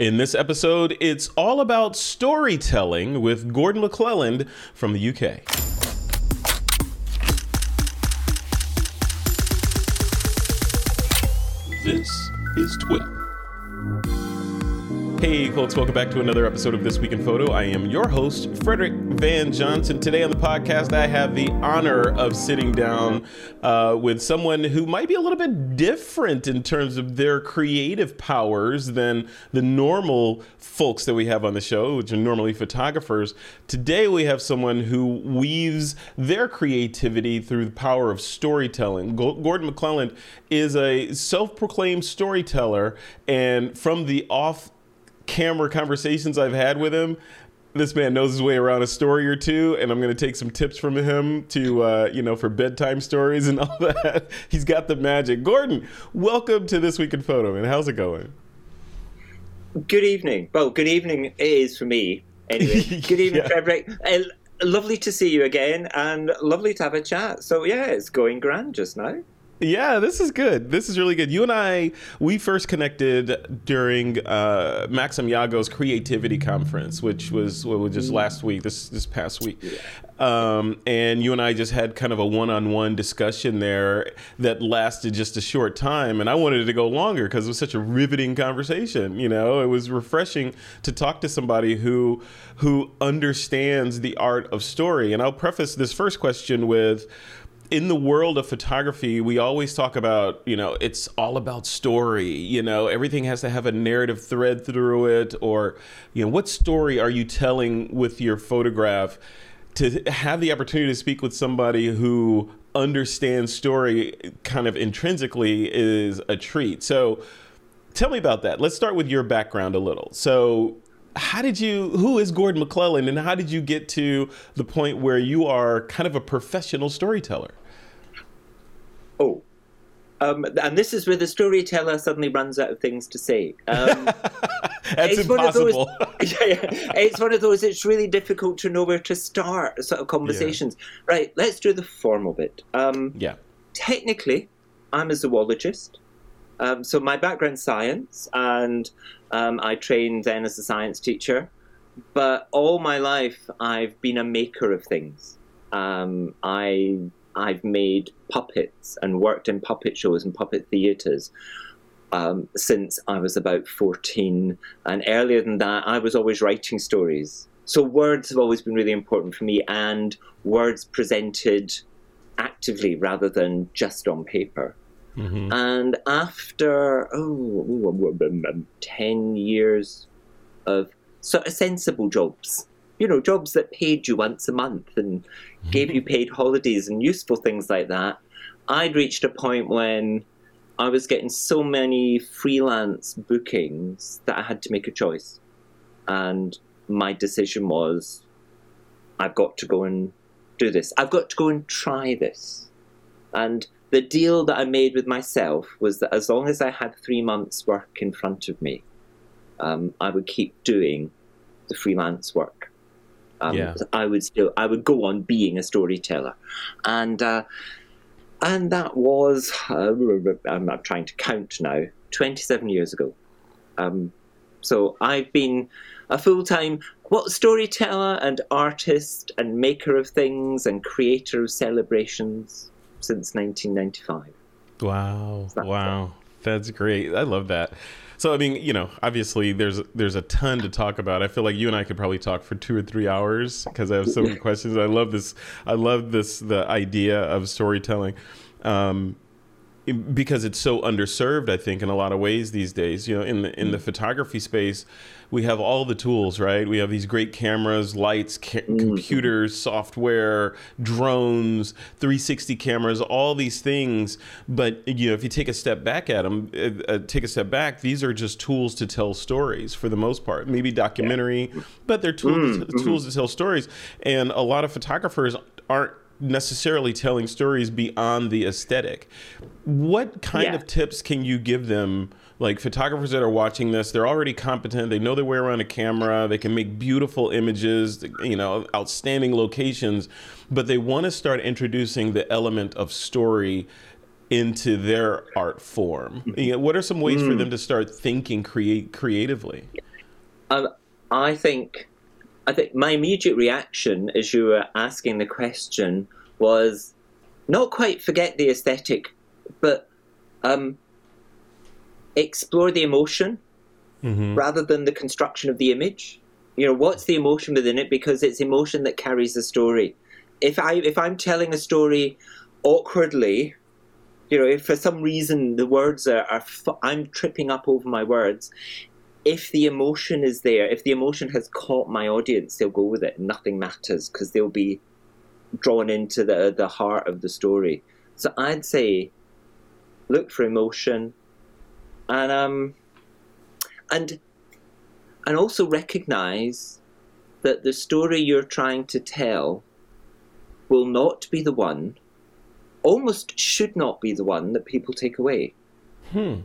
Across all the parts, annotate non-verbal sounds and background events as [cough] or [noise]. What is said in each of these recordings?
In this episode, it's all about storytelling with Gordon MacLellan from the UK. This is TWIP. Hey, folks, welcome back to another episode of This Week in Photo. I am your host, Frederick Van Johnson. Today on the podcast, I have the honor of sitting down uh, with someone who might be a little bit different in terms of their creative powers than the normal folks that we have on the show, which are normally photographers. Today, we have someone who weaves their creativity through the power of storytelling. Gordon MacLellan is a self proclaimed storyteller, and from the off camera conversations I've had with him, this man knows his way around a story or two, and I'm going to take some tips from him to, uh, you know, for bedtime stories and [laughs] all that. He's got the magic. Gordon, welcome to This Week in Photo, and how's it going? Good evening. Well, good evening it is for me. Anyway, [laughs] good evening, yeah. Frederick. Uh, lovely to see you again, and lovely to have a chat. So, yeah, it's going grand just now. Yeah, this is good. This is really good. You and I, we first connected during uh, Maxim Jago's creativity conference, which was what was just mm. last week, this this past week. Um, and you and I just had kind of a one-on-one discussion there that lasted just a short time, and I wanted it to go longer because it was such a riveting conversation. You know, it was refreshing to talk to somebody who who understands the art of story. And I'll preface this first question with in the world of photography, we always talk about, you know, it's all about story. You know, everything has to have a narrative thread through it, or, you know, what story are you telling with your photograph? To have the opportunity to speak with somebody who understands story kind of intrinsically is a treat. So, tell me about that. Let's start with your background a little. So, how did you who is gordon maclellan and how did you get to the point where you are kind of a professional storyteller oh um, and this is where the storyteller suddenly runs out of things to say. Um, [laughs] That's it's impossible. One [laughs] those, yeah, yeah, it's one of those. It's really difficult to know where to start sort of conversations. Yeah. Right, let's do the formal bit. Um, yeah. Technically, I'm a zoologist. Um, so my background science, and um, I trained then as a science teacher. But all my life, I've been a maker of things. Um, I I've made puppets and worked in puppet shows and puppet theatres um, since I was about 14. And earlier than that, I was always writing stories. So words have always been really important for me, and words presented actively rather than just on paper. Mm-hmm. And after oh, 10 years of sort of sensible jobs, you know, jobs that paid you once a month and mm-hmm. gave you paid holidays and useful things like that, I'd reached a point when I was getting so many freelance bookings that I had to make a choice. And my decision was I've got to go and do this. I've got to go and try this. And the deal that I made with myself was that as long as I had three months' work in front of me, um, I would keep doing the freelance work. Um, yeah. I would still, I would go on being a storyteller, and uh, and that was, uh, I'm, I'm, trying to count now, 27 years ago. Um, so I've been a full time what storyteller and artist and maker of things and creator of celebrations since 1995. Wow. wow. That's great. I love that. So I mean, you know, obviously there's there's a ton to talk about. I feel like you and I could probably talk for 2 or 3 hours because I have so many [laughs] questions. I love this I love this the idea of storytelling. Um, because it's so underserved i think in a lot of ways these days you know in the in the photography space we have all the tools right we have these great cameras lights ca- mm-hmm. computers software drones 360 cameras all these things but you know if you take a step back at them uh, uh, take a step back these are just tools to tell stories for the most part maybe documentary yeah. but they're tools mm-hmm. tools to tell stories and a lot of photographers aren't necessarily telling stories beyond the aesthetic. What kind yeah. of tips can you give them? Like photographers that are watching this, they're already competent. They know their way around a camera. They can make beautiful images, you know, outstanding locations, but they want to start introducing the element of story into their art form? You know, what are some ways mm. for them to start thinking create creatively? Um, I think, I think my immediate reaction as you were asking the question was not quite forget the aesthetic, but um, explore the emotion mm-hmm. rather than the construction of the image. You know, what's the emotion within it? Because it's emotion that carries the story. If I if I'm telling a story awkwardly, you know, if for some reason the words are, are I'm tripping up over my words, if the emotion is there, if the emotion has caught my audience, they'll go with it. Nothing matters because they'll be drawn into the the heart of the story. So I'd say look for emotion, and um, and and also recognize that the story you're trying to tell will not be the one, almost should not be the one that people take away. Hmm.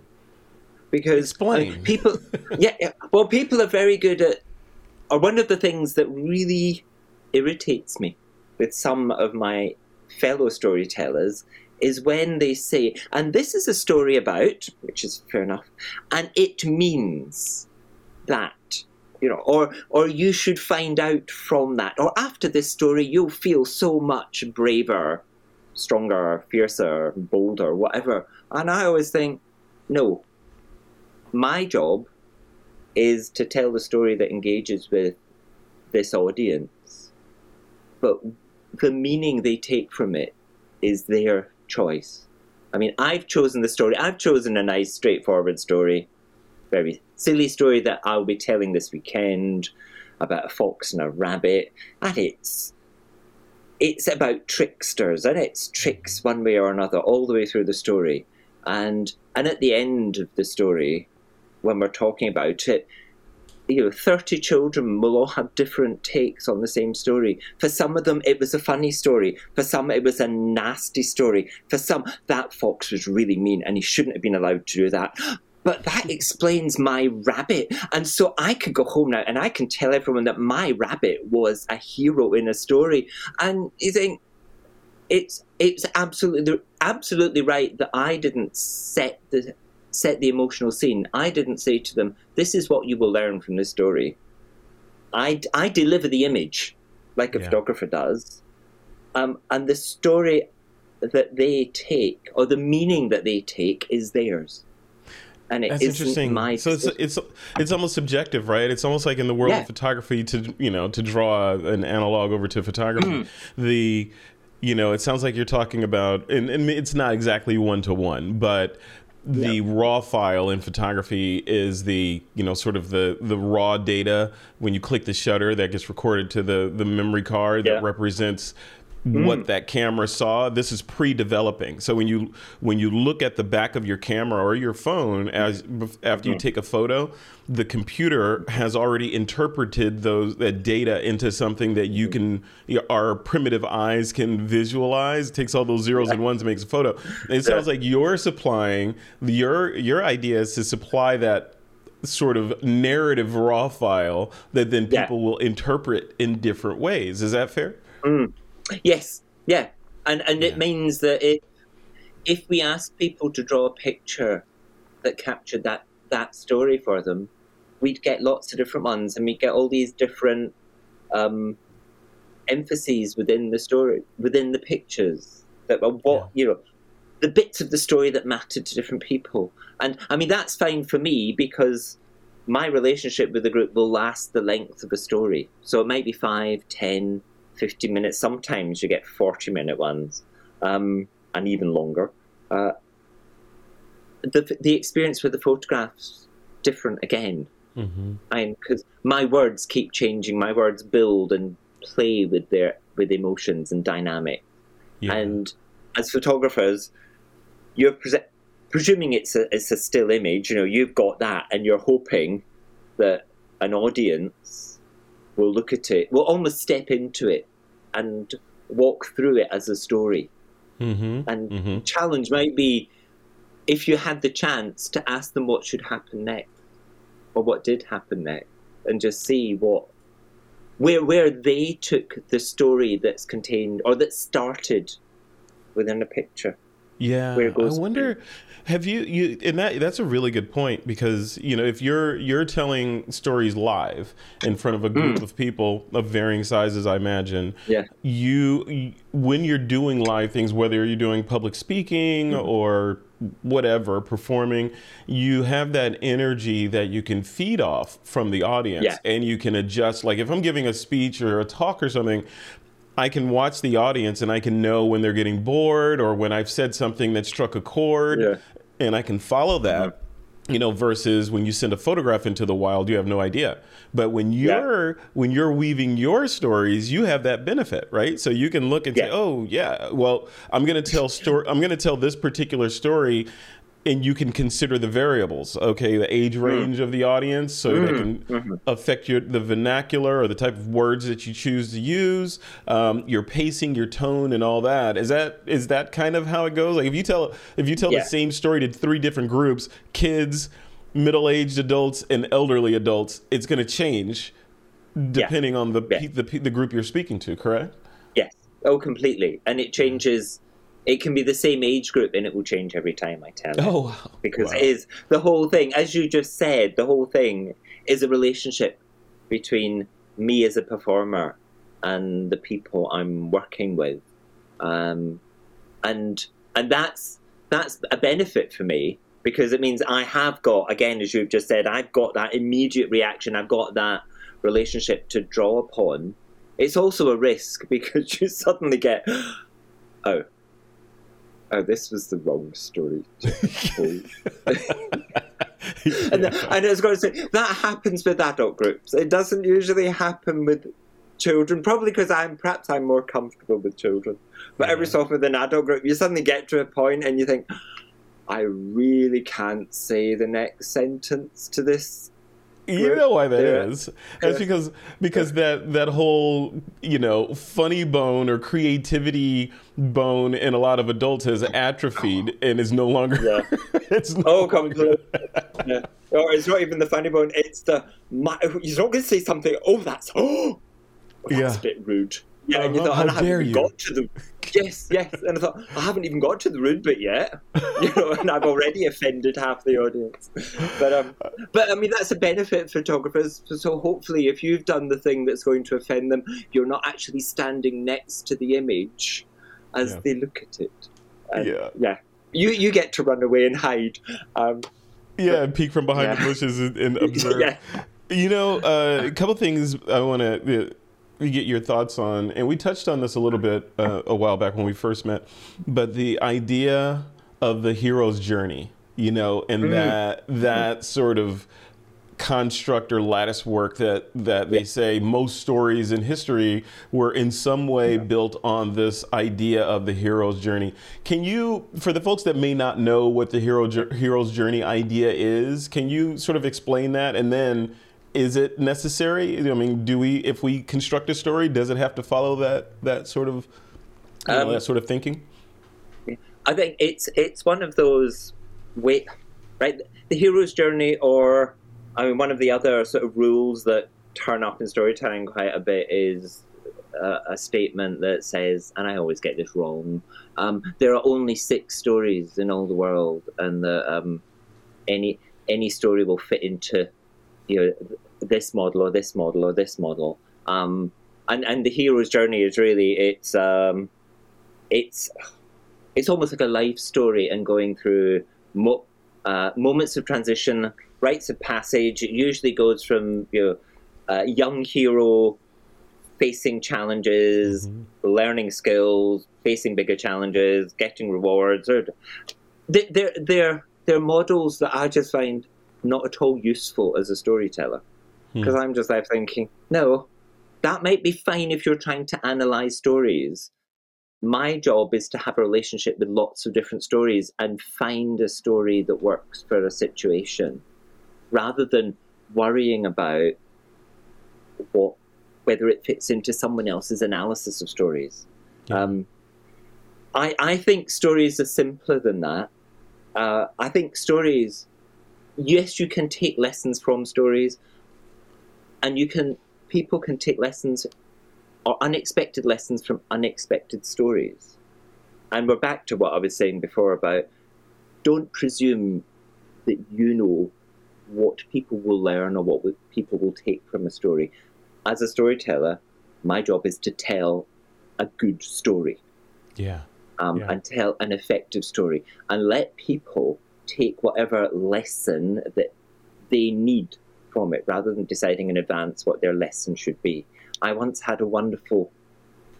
Because Explain. people, [laughs] yeah, yeah, well, people are very good at, or one of the things that really irritates me with some of my fellow storytellers is when they say, and this is a story about, which is fair enough, and it means that, you know, or or you should find out from that, or after this story you'll feel so much braver, stronger, fiercer, bolder, whatever. And I always think, no. My job is to tell the story that engages with this audience. But the meaning they take from it is their choice. I mean, I've chosen the story. I've chosen a nice, straightforward story, very silly story that I'll be telling this weekend about a fox and a rabbit, and it's it's about tricksters, and it's tricks one way or another all the way through the story, and and at the end of the story, when we're talking about it, you know, 30 children will all have different takes on the same story. For some of them, it was a funny story. For some, it was a nasty story. For some, that fox was really mean and he shouldn't have been allowed to do that. [gasps] But that explains my rabbit. And so I could go home now and I can tell everyone that my rabbit was a hero in a story. And you think, it's it's absolutely absolutely right that I didn't set the set the emotional scene. I didn't say to them, "This is what you will learn from this story." I I deliver the image, like a yeah. photographer does, um, and the story that they take or the meaning that they take is theirs. And it That's interesting. My so it's it's it's almost subjective, right? It's almost like in the world yeah. of photography to you know to draw an analog over to photography. Mm. The you know, it sounds like you're talking about, and, and it's not exactly one to one, but the yep. raw file in photography is the you know sort of the the raw data when you click the shutter that gets recorded to the the memory card yeah. that represents mm. what that camera saw this is pre-developing so when you when you look at the back of your camera or your phone as after you mm. take a photo the computer has already interpreted those that data into something that you can our primitive eyes can visualize takes all those zeros and ones and makes a photo it sounds like you're supplying your your idea is to supply that sort of narrative raw file that then people yeah. will interpret in different ways is that fair mm. Yes, yeah, and and yeah. it means that it, if we ask people to draw a picture that captured that that story for them, we'd get lots of different ones, and we'd get all these different um, emphases within the story, within the pictures that were what yeah. you know, the bits of the story that mattered to different people. And I mean that's fine for me because my relationship with the group will last the length of a story. So it might be five, ten, 50 minutes. Sometimes you get 40 minute ones, um, and even longer. Uh, the the experience with the photographs different again. Mm-hmm. And because my words keep changing, my words build and play with their with emotions and dynamic. Yeah. And as photographers, you're pre- presuming it's a it's a still image. You know, you've got that, and you're hoping that an audience will look at it, will almost step into it and walk through it as a story. Mm-hmm. And mm-hmm. challenge might be if you had the chance to ask them what should happen next or what did happen next and just see what where where they took the story that's contained or that started within a picture Yeah, where it goes. I wonder. Have you you and that that's a really good point because you know if you're you're telling stories live in front of a group Mm. of people of varying sizes, I imagine. Yeah. You you- when you're doing live things, whether you're doing public speaking Mm-hmm. or whatever performing, you have that energy that you can feed off from the audience, Yeah. and you can adjust. Like if I'm giving a speech or a talk or something. I can watch the audience and I can know when they're getting bored or when I've said something that struck a chord Yeah. and I can follow that. Uh-huh. You know, versus when you send a photograph into the wild, you have no idea. But when you're when you're weaving your stories, you have that benefit, right? So you can look and say, "Oh, yeah, well, I'm going to tell story. I'm going to tell this particular story." And you can consider the variables, okay, the age hmm. range of the audience, so that hmm. can hmm. affect your the vernacular or the type of words that you choose to use, um, your pacing, your tone, and all that. Is that is that kind of how it goes? Like if you tell if you tell Yeah. the same story to three different groups, kids, middle-aged adults, and elderly adults, it's going to change depending on the, Yeah. the the group you're speaking to. Correct? Yes. Oh, completely. And it changes. It can be the same age group, and it will change every time I tell it. Oh, wow. because Wow. it is the whole thing, as you just said, the whole thing is a relationship between me as a performer and the people I'm working with, um, and and that's that's a benefit for me because it means I have got again, as you've just said, I've got that immediate reaction, I've got that relationship to draw upon. It's also a risk [laughs] because you suddenly get, [gasps] oh, oh, this was the wrong story. to [laughs] tell. And, and I was going to say that happens with adult groups. It doesn't usually happen with children, probably because I'm perhaps I'm more comfortable with children. But every Yeah. so often with an adult group, you suddenly get to a point and you think, I really can't say the next sentence to this. You know why that Yeah. is? That's because because that that whole you know funny bone or creativity bone in a lot of adults has atrophied and is no longer. Yeah. [laughs] it's no Oh, longer- yeah. Or it's not even the funny bone. It's the my, you're not going to say something. Oh, that's [gasps] oh, that's Yeah. a bit rude. Yeah, you Uh-huh, how and I haven't dare you. got to the yes, yes, and I thought I haven't even got to the rude bit yet. [laughs] You know, and I've already offended half the audience. But um, but I mean that's a benefit for photographers. So hopefully, if you've done the thing that's going to offend them, you're not actually standing next to the image as Yeah. they look at it. And, Yeah. yeah. You you get to run away and hide. Um, Yeah, and peek from behind the bushes and, and [laughs] observe. yeah. You know, uh, a couple things I want to get your thoughts on, and we touched on this a little bit uh, a while back when we first met, but the idea of the hero's journey, you know, and Mm. that that sort of construct or lattice work that that they say most stories in history were in some way built on this idea of the hero's journey. Can you for the folks that may not know what the hero hero's journey idea is, can you sort of explain that and then is it necessary? I mean, do we if we construct a story, does it have to follow that that sort of you know, Um, that sort of thinking? I think it's it's one of those way, right? The hero's journey, or I mean, one of the other sort of rules that turn up in storytelling quite a bit is a, a statement that says, and I always get this wrong. Um, there are only six stories in all the world, and the, um, any any story will fit into you know this model or this model or this model. Um, and and the hero's journey is really it's um, it's it's almost like a life story and going through mo- uh, moments of transition, rites of passage. It usually goes from you know a young hero facing challenges, learning skills, facing bigger challenges, getting rewards. Or they're they're they're models that I just find not at all useful as a storyteller. Because I'm just there thinking, no, that might be fine if you're trying to analyze stories. My job is to have a relationship with lots of different stories and find a story that works for a situation rather than worrying about what whether it fits into someone else's analysis of stories. Yeah. um, I, I think stories are simpler than that. Uh, i think stories yes you can take lessons from stories and you can people can take lessons or unexpected lessons from unexpected stories. and we're back to what I was saying before about don't presume that you know what people will learn or what people will take from a story. As a storyteller, my job is to tell a good story. Yeah. Um, Yeah. And tell an effective story and let people take whatever lesson that they need from it rather than deciding in advance what their lesson should be. I once had a wonderful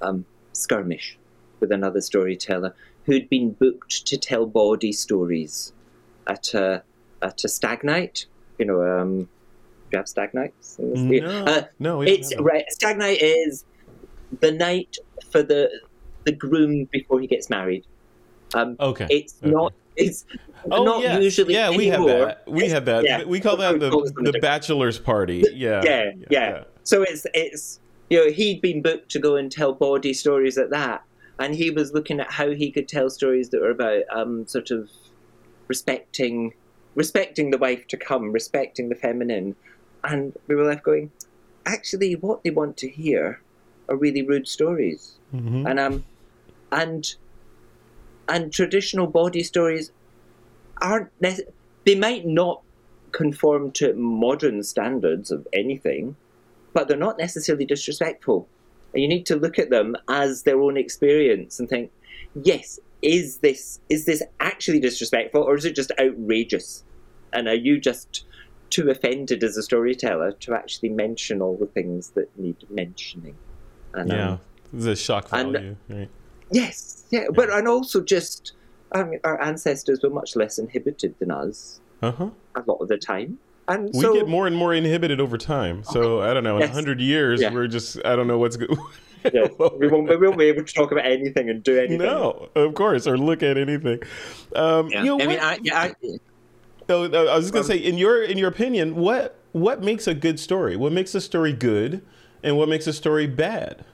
um, skirmish with another storyteller who'd been booked to tell bawdy stories at a, at a stag night. You know, um, do you have stag nights? No, Uh, no, it's right. Stag night is the night for the the groom before he gets married. Um, Okay. it's okay. not. It's Oh, not yes. usually. Yeah, we have that. We have that. Yeah. We call that the, Call it something the bachelor's party. Yeah. yeah, yeah. So it's it's you know he'd been booked to go and tell bawdy stories at that, and he was looking at how he could tell stories that were about um sort of respecting respecting the wife to come, respecting the feminine, and we were left going, actually, what they want to hear are really rude stories, Mhm. and um and and traditional bawdy stories aren't they might not conform to modern standards of anything, but they're not necessarily disrespectful. And you need to look at them as their own experience and think, yes, is this is this actually disrespectful or is it just outrageous? And are you just too offended as a storyteller to actually mention all the things that need mentioning? And, um, Yeah. The shock and- right. Yes, yeah, but and also just I mean, our ancestors were much less inhibited than us Uh huh. a lot of the time, and We so get more and more inhibited over time. So I don't know. In a Yes. hundred years, Yeah. we're just. I don't know what's good. [laughs] yeah, we won't we won't be able to talk about anything and do anything. No, of course, or look at anything. Um, Yeah. You know, I mean, I, yeah, I, Oh, no, I was just gonna Um, say, in your in your opinion, what what makes a good story? What makes a story good, and what makes a story bad?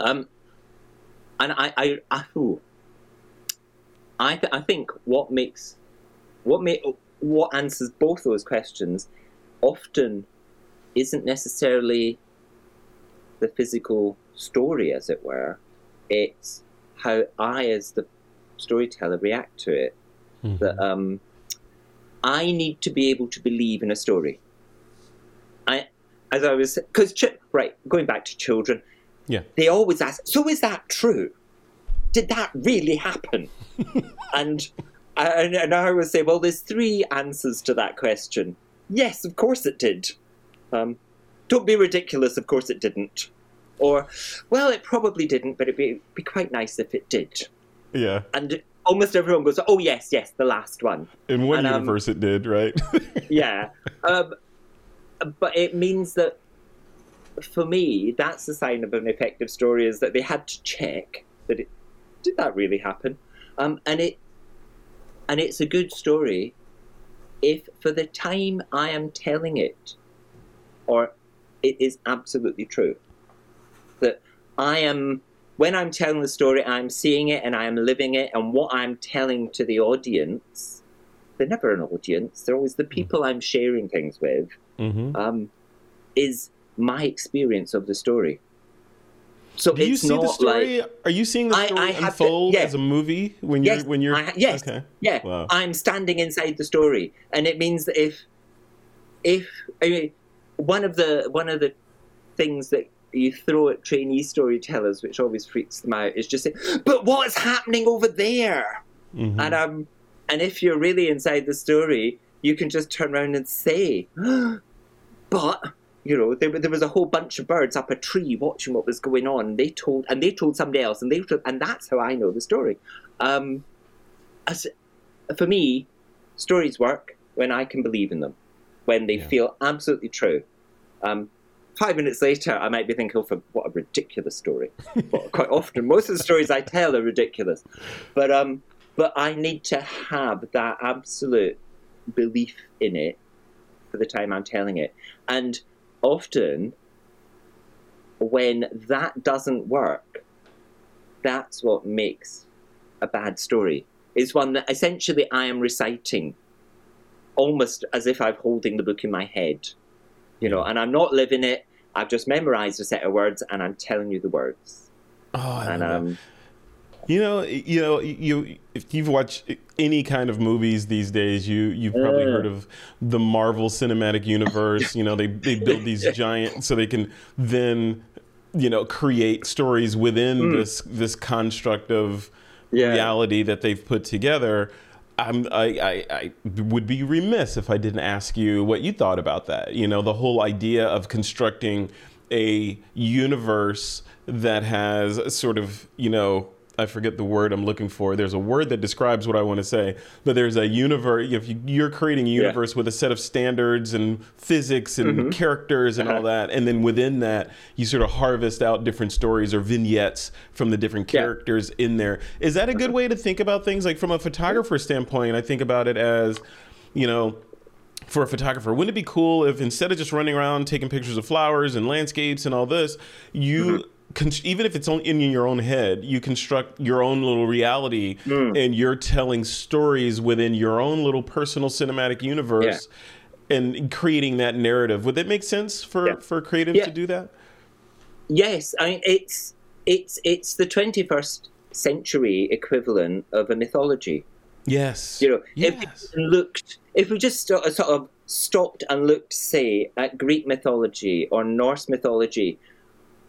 um, and I, I, I, ooh. I, th- I think what makes, what make, what answers both those questions, often, isn't necessarily the physical story, as it were. It's how I, as the storyteller, react to it. that um, I need to be able to believe in a story. I, as I was, because ch- right, going back to children, Yeah. they always ask, "So is that true? Did that really happen?" [laughs] and, and and I always say, "Well, there's three answers to that question. Yes, of course it did. Um, don't be ridiculous. Of course it didn't." Or, well, it probably didn't, but it'd be, be quite nice if it did. Yeah. And almost everyone goes, "Oh yes, yes, the last one." In one And, um, universe, it did, right? [laughs] yeah. Um, but it means that for me, that's the sign of an effective story is that they had to check that it did that really happen, um, and it and it's a good story if for the time I am telling it, or it is absolutely true that I am when I'm telling the story, I'm seeing it and I am living it, and what I'm telling to the audience they're never an audience. They're always the people I'm sharing things with. hmm Um, is my experience of the story. So Do you it's see not the story? like Are you seeing the story I to- unfold yeah. as a movie when you're Yes, when you're I- yes. okay? yeah, Wow. I'm standing inside the story, and it means that if if I mean one of the one of the things that you throw at trainee storytellers, which always freaks them out, is just say, "But what's happening over there?" Mhm. And um, and if you're really inside the story, you can just turn around and say, [gasps] "But you know, there, there was a whole bunch of birds up a tree watching what was going on. They told, and they told somebody else, and they told, and that's how I know the story. Um, as, for me, stories work when I can believe in them, when they Yeah. feel absolutely true. Um, five minutes later, I might be thinking, "Oh, what a ridiculous story." [laughs] but quite often, most of the stories I tell are ridiculous. But um, but I need to have that absolute belief in it for the time I'm telling it, and often when that doesn't work, that's what makes a bad story. Is one that essentially I am reciting almost as if I'm holding the book in my head, you know, and I'm not living it. I've just memorized a set of words and I'm telling you the words. oh, I And um, You know, you know, you if you've watched any kind of movies these days, you you've probably Uh. heard of the Marvel Cinematic Universe. You know, they they build these [laughs] giant so they can then you know create stories within this this construct of Yeah. reality that they've put together. I'm, I, I, I would be remiss if I didn't ask you what you thought about that. You know, the whole idea of constructing a universe that has sort of, you know, I forget the word I'm looking for. There's a word that describes what I want to say, but there's a universe. If you, you're creating a universe with a set of standards and physics and mm-hmm. characters and all that, and then within that, you sort of harvest out different stories or vignettes from the different Yeah. characters in there. Is that a good way to think about things? Like from a photographer standpoint, I think about it as, you know, for a photographer, wouldn't it be cool if instead of just running around taking pictures of flowers and landscapes and all this, you con- even if it's only in your own head, you construct your own little reality hmm. and you're telling stories within your own little personal cinematic universe and creating that narrative. Would that make sense for Yeah. for creatives Yeah. to do that? Yes, I mean it's it's it's the twenty first century equivalent of a mythology. Yes. You know, yes. if we looked, if we just sort of, sort of stopped and looked, say, at Greek mythology or Norse mythology,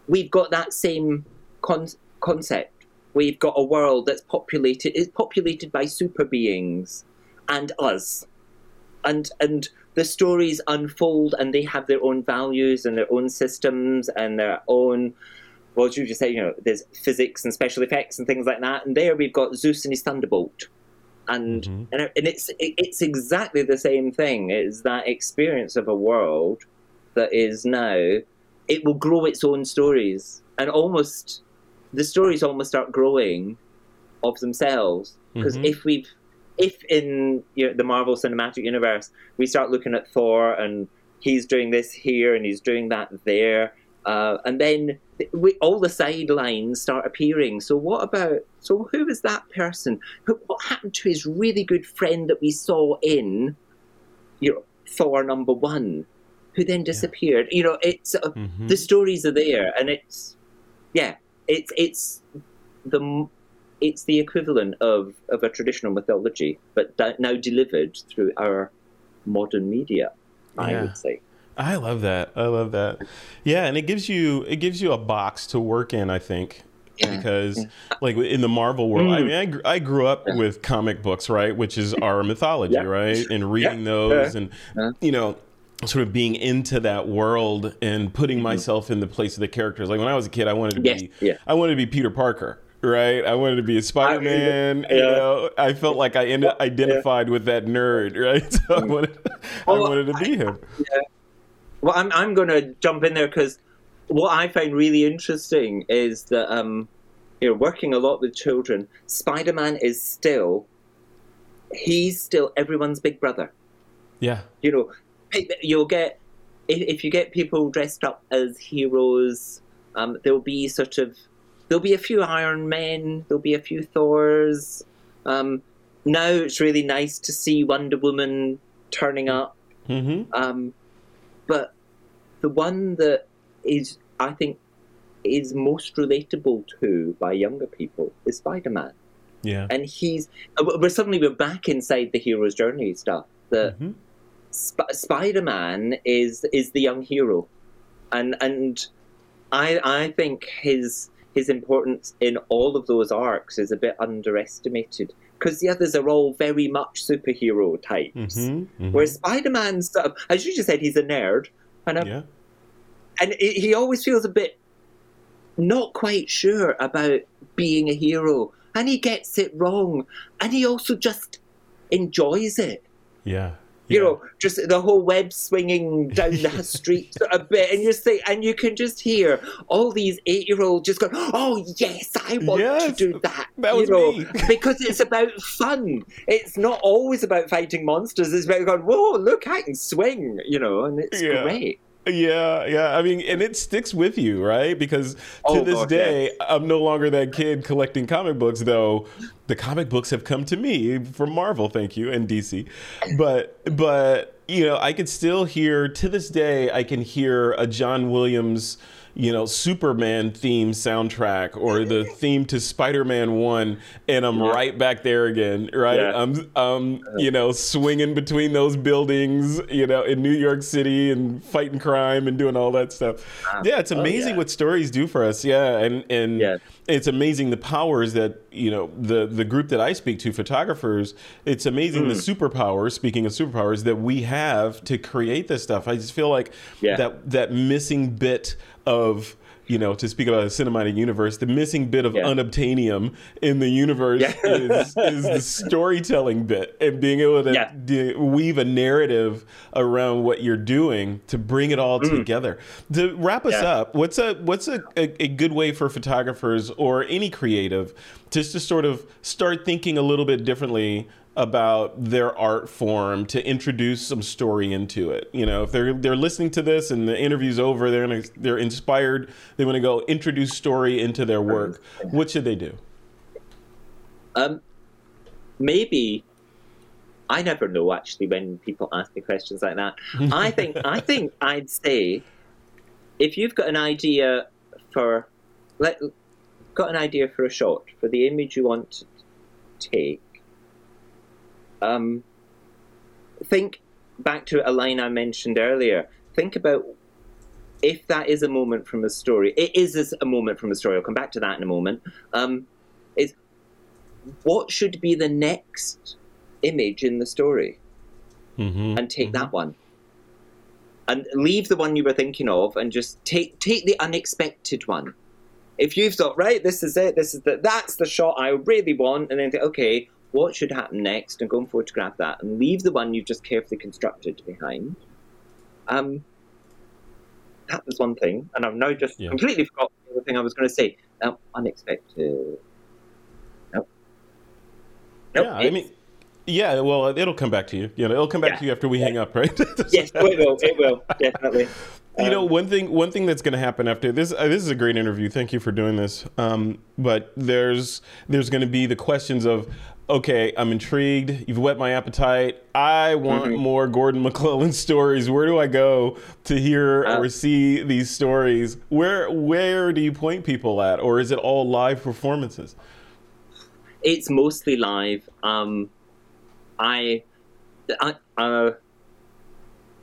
we've got that same con- concept. We've got a world that's populated is populated by super beings and us, and and the stories unfold and they have their own values and their own systems and their own. Well, as you just say, you know, there's physics and special effects and things like that. And there we've got Zeus and his thunderbolt and Mhm. and, and it's it- it's exactly the same thing. It's that experience of a world that is now. It will grow its own stories, and almost the stories almost start growing of themselves. Because Mhm. if we've if in you know, the Marvel Cinematic Universe we start looking at Thor and he's doing this here and he's doing that there, uh, and then we, all the sidelines start appearing. So what about? So who was that person? Who, what happened to his really good friend that we saw in, you know, Thor number one, who then disappeared? You know, it's uh, Mhm. the stories are there, and it's yeah, it's it's the it's the equivalent of of a traditional mythology, but da- now delivered through our modern media. I Yeah. would say. I love that. I love that. Yeah, and it gives you it gives you a box to work in. I think Yeah, because like in the Marvel world, I Mm. mean, I, gr- I grew up Yeah. with comic books, right, which is our mythology, Yeah. right, and reading Yeah. those Yeah. and Yeah. you know sort of being into that world and putting myself in the place of the characters. Like when I was a kid, I wanted to Mm-hmm. Yes, be yeah. I wanted to be Peter Parker. Right, I wanted to be a Spider Man. You know, I felt like I ended, identified with that nerd. [laughs] Right, so I wanted, I wanted to be him. Well, I'm I'm going to jump in there because what I find really interesting is that um, you know, working a lot with children, Spider-Man is still he's still everyone's big brother. Yeah, You know, you'll get if, if you get people dressed up as heroes, um, there'll be sort of there'll be a few Iron Men, there'll be a few Thors. Um, now it's really nice to see Wonder Woman turning up. hmm Um, but the one that is, I think, is most relatable to by younger people is Spider Man, yeah. and he's. uh, We're suddenly we're back inside the hero's journey stuff. That Mhm. Sp- Spider Man is is the young hero, and and I I think his his importance in all of those arcs is a bit underestimated. Because the others are all very much superhero types. Mhm, mhm. Whereas Spider Man's, as you just said, he's a nerd, and a, yeah, and he he always feels a bit not quite sure about being a hero, and he gets it wrong, and he also just enjoys it. yeah, You yeah. know, just the whole web swinging down the [laughs] street a bit, and you say, and you can just hear all these eight-year-olds just going, "Oh yes, I want Yes, to do that." that you was know, me. [laughs] because it's about fun. It's not always about fighting monsters. It's about going, "Whoa, look, I can swing!" You know, and it's Yeah. great. Yeah, yeah. I mean, and it sticks with you, right? Because to Oh, this oh, God, day, I'm no longer that kid collecting comic books, though. The comic books have come to me from Marvel, thank you, and DC. But, but you know, I could still hear to this day. I can hear a John Williams, you know, Superman theme soundtrack or the [laughs] theme to Spider-Man 1 and I'm right back there again, right? Yeah. I'm um, you know, swinging between those buildings, you know, in New York City and fighting crime and doing all that stuff. Yeah, it's Oh, amazing yeah. what stories do for us. Yeah, and and Yeah. it's amazing the powers that you know the the group that I speak to, photographers. It's amazing Hmm. the superpowers. Speaking of superpowers, that we have to create this stuff. I just feel like Yeah. that that missing bit of you know to speak about a cinematic universe, the missing bit of Yeah. unobtainium in the universe Yeah. is is the [laughs] storytelling bit and being able to Yeah. d- weave a narrative around what you're doing to bring it all together. To wrap us Mm. Up, what's a what's a, a, a good way for photographers or any creative just to sort of start thinking a little bit differently about their art form to introduce some story into it. You know, if they're they're listening to this and the interview's over, they're gonna, they're inspired, they want to go introduce story into their work. What should they do? Um, maybe I never know actually when people ask me questions like that. [laughs] I think I think I'd say if you've got an idea for let got an idea for a shot for the image you want to take, um, think back to a line I mentioned earlier. Think about if that is a moment from a story. It is a moment from a story. I'll come back to that in a moment. Um, is what should be the next image in the story Mm-hmm. and take that one and leave the one you were thinking of and just take take the unexpected one if you've thought right this is it this is the that's the shot i really want and then think okay what should happen next and go and photograph that and leave the one you've just carefully constructed behind um that was one thing and i've now just Yeah. completely forgotten the other thing i was going to say um, unexpected nope nope yeah, I mean, yeah. Well, it'll come back to you. You know, it'll come back Yeah. to you after we hang up, right? [laughs] yes it will it will [laughs] definitely You know, Um, one thing one thing that's going to happen after this uh, this is a great interview. Thank you for doing this. Um, but there's there's going to be the questions of okay, I'm intrigued. You've whet my appetite. I want Mhm. more Gordon [laughs] MacLellan stories. Where do I go to hear Uh, or see these stories? Where where do you point people at, or is it all live performances? It's mostly live. Um, I, I, uh,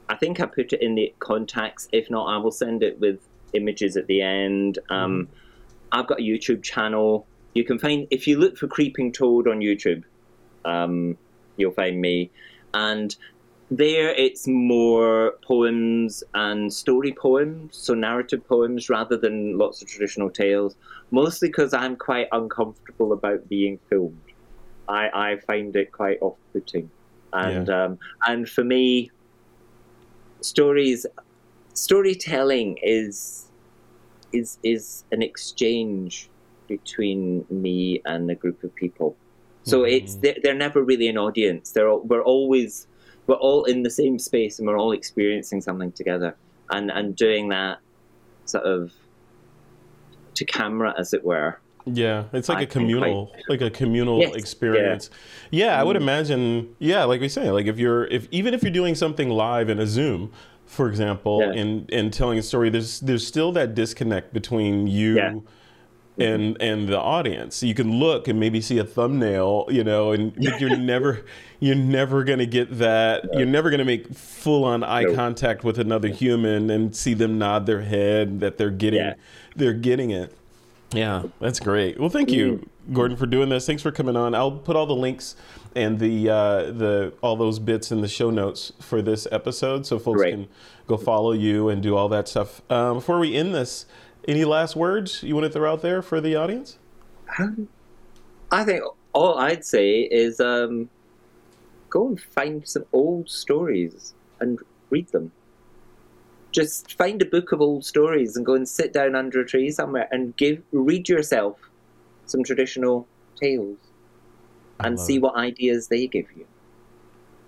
I think I put it in the contacts. If not, I will send it with images at the end. Um, I've got a YouTube channel. You can find if you look for Creeping Toad on YouTube, um, you'll find me, and there it's more poems and story poems, so narrative poems rather than lots of traditional tales. Mostly because I'm quite uncomfortable about being filmed. I, I find it quite off-putting, and um, and for me, stories, storytelling is is is an exchange between me and a group of people. So Mhm. it's they're, they're never really an audience. They're all, we're always we're all in the same space and we're all experiencing something together, and and doing that sort of to camera, as it were. Yeah, it's like I a communal, like a communal Yes, experience. Yeah, I would Mm. imagine. Yeah, like we say, like if you're, if even if you're doing something live in a Zoom, for example, Yeah. and and telling a story, there's there's still that disconnect between you. Yeah. And and the audience, you can look and maybe see a thumbnail, you know, and [laughs] but you're never you're never gonna get that. You're never gonna make full on eye No. contact with another human and see them nod their head that they're getting Yeah. they're getting it. Yeah, that's great. Well, thank you, Gordon, for doing this. Thanks for coming on. I'll put all the links and the uh, the all those bits in the show notes for this episode, so folks Great. can go follow you and do all that stuff. Um, before we end this, any last words you want to throw out there for the audience? I think all I'd say is um, go and find some old stories and read them. Just find a book of old stories and go and sit down under a tree somewhere and give read yourself some traditional tales and see it. what ideas they give you.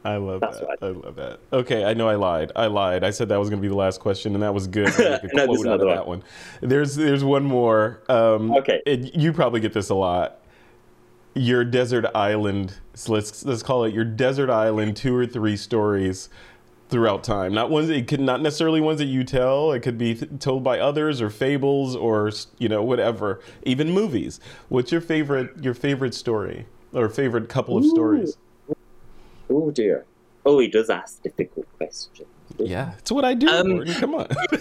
I love That's that. what I love that. Okay, I know I lied. I lied. I said that was going to be the last question, and that was good. [laughs] I No, there's another that one. There's there's one more. Um, Okay. and you probably get this a lot. Your desert island. So let's let's call it your desert island. Two or three stories throughout time. Not ones it could not necessarily ones that you tell. It could be th- told by others or fables or you know whatever. Even movies. What's your favorite your favorite story or favorite couple of Ooh. stories? Oh dear. Oh, he does ask difficult questions. Yeah, it's what I do. Um, Come on. [laughs]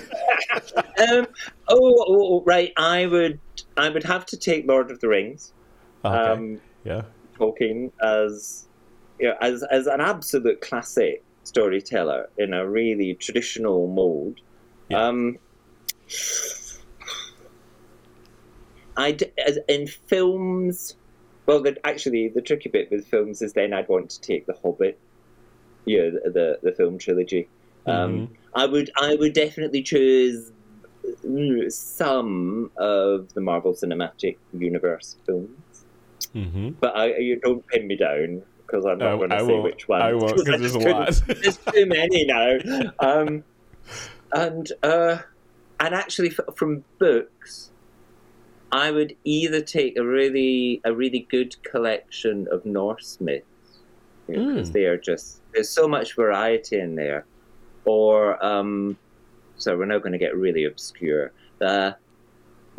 um, oh, oh, oh, right. I would, I would have to take Lord of the Rings. okay. Um, yeah. Tolkien as, you know, as as an absolute classic storyteller in a really traditional mold. Yeah. Um, I in films. Well, the, actually, the tricky bit with films is then I'd want to take The Hobbit, you know, the the, the film trilogy. Um, I would I would definitely choose mm, some of the Marvel Cinematic Universe films, Mm-hmm. but I, you don't pin me down because I'm not I, going to say which one. I won't because there's a [laughs] lot. There's too many now. Um, and uh, and actually, f- from books, I would either take a really a really good collection of Norse myths because Mm. they are just there's so much variety in there, or um, so we're now going to get really obscure. The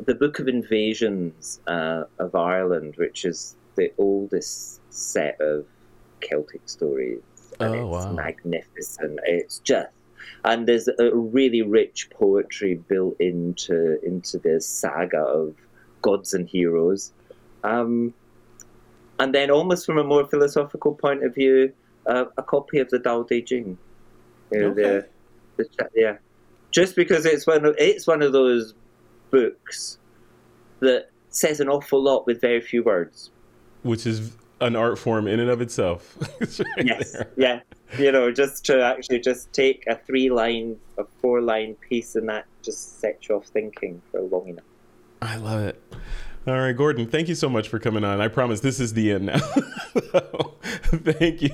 the Book of Invasions uh, of Ireland, which is the oldest set of Celtic stories, and Oh, it's wow. magnificent. It's just and there's a really rich poetry built into into this saga of gods and heroes. Um, and then, almost from a more philosophical point of view, uh, a copy of the Tao Te Ching. You know, Okay. the, cha- yeah, just because it's one of it's one of those books that says an awful lot with very few words. Which is an art form in and of itself. [laughs] Right Yes, there. yeah. You know, just to actually just take a three line, a four line piece, and that just sets you off thinking for long enough. I love it. All right, Gordon, thank you so much for coming on. I promise this is the end now. [laughs] thank you.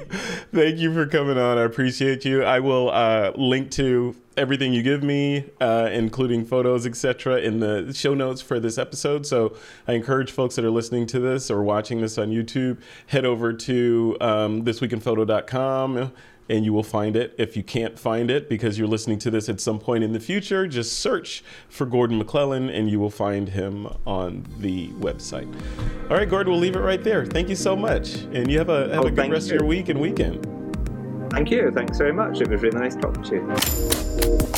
Thank you for coming on. I appreciate you. I will uh, link to everything you give me, uh, including photos, etc., in the show notes for this episode. So I encourage folks that are listening to this or watching this on YouTube, head over to um, thisweekinphoto.com and you will find it. If you can't find it because you're listening to this at some point in the future, just search for Gordon MacLellan and you will find him on the website. All right, Gordon, we'll leave it right there. Thank you so much. And you have a have Oh, a good rest you. of your week and weekend. Thank you. Thanks very much. It was really nice talking to you.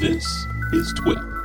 This is TWIP.